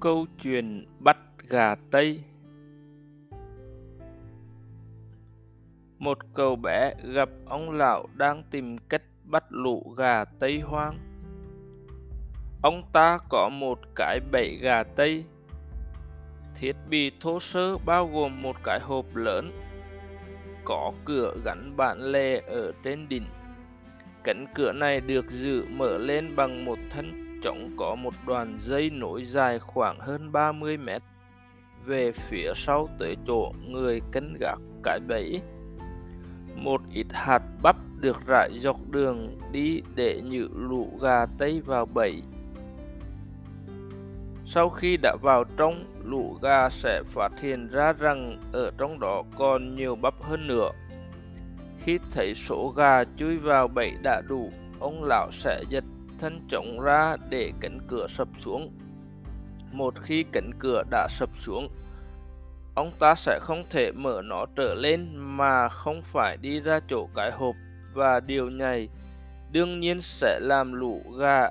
Câu chuyện bắt gà Tây Một cậu bé gặp ông lão đang tìm cách bắt lũ gà Tây hoang. Ông ta có một cái bẫy gà Tây. Thiết bị thô sơ bao gồm một cái hộp lớn, có cửa gắn bản lề ở trên đỉnh. Cánh cửa này được giữ mở lên bằng một thân trống có một đoàn dây nối dài khoảng hơn 30 mét về phía sau tới chỗ người canh gác cái bẫy. Một ít hạt bắp được rải dọc đường đi để nhử lũ gà tây vào bẫy. Sau khi đã vào trong, lũ gà sẽ phát hiện ra rằng ở trong đó còn nhiều bắp hơn nữa. Khi thấy số gà chui vào bẫy đã đủ, ông lão sẽ giật thân chống ra để cánh cửa sập xuống. Một khi cánh cửa đã sập xuống, ông ta sẽ không thể mở nó trở lên mà không phải đi ra chỗ cái hộp và điều này đương nhiên sẽ làm lũ gà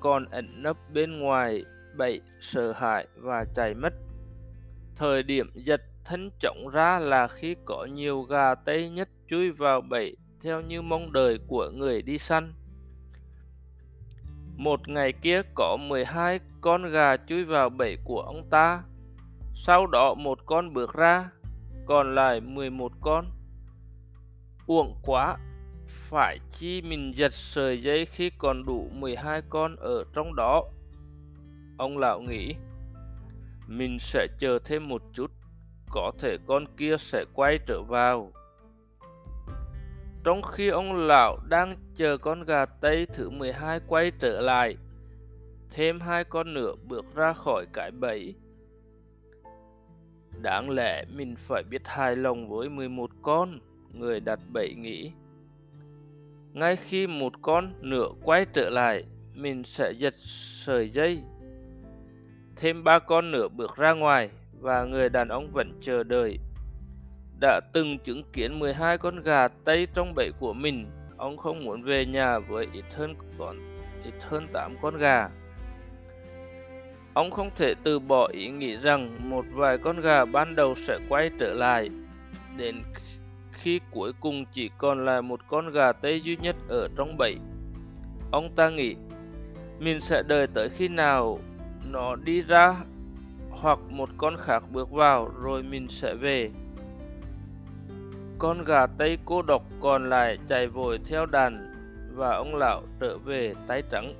còn ẩn nấp bên ngoài bậy sợ hãi và chạy mất. Thời điểm giật thân trọng ra là khi có nhiều gà tây nhất chui vào bẫy theo như mong đợi của người đi săn. Một ngày kia có 12 con gà chui vào bẫy của ông ta. Sau đó một con bước ra, còn lại 11 con. Uổng quá, phải chi mình giật sợi dây khi còn đủ 12 con ở trong đó. Ông lão nghĩ, mình sẽ chờ thêm một chút, có thể con kia sẽ quay trở vào. Trong khi ông lão đang chờ con gà Tây thứ 12 quay trở lại, thêm hai con nữa bước ra khỏi cái bẫy. Đáng lẽ mình phải biết hài lòng với 11 con, người đặt bẫy nghĩ. Ngay khi một con nữa quay trở lại, mình sẽ giật sợi dây. Thêm ba con nữa bước ra ngoài và người đàn ông vẫn chờ đợi đã từng chứng kiến 12 con gà Tây trong bẫy của mình, ông không muốn về nhà với ít hơn còn ít hơn 8 con gà. Ông không thể từ bỏ ý nghĩ rằng một vài con gà ban đầu sẽ quay trở lại, đến khi cuối cùng chỉ còn lại một con gà Tây duy nhất ở trong bẫy. Ông ta nghĩ, mình sẽ đợi tới khi nào nó đi ra hoặc một con khác bước vào rồi mình sẽ về. Con gà Tây cô độc còn lại chạy vội theo đàn và ông lão trở về tay trắng.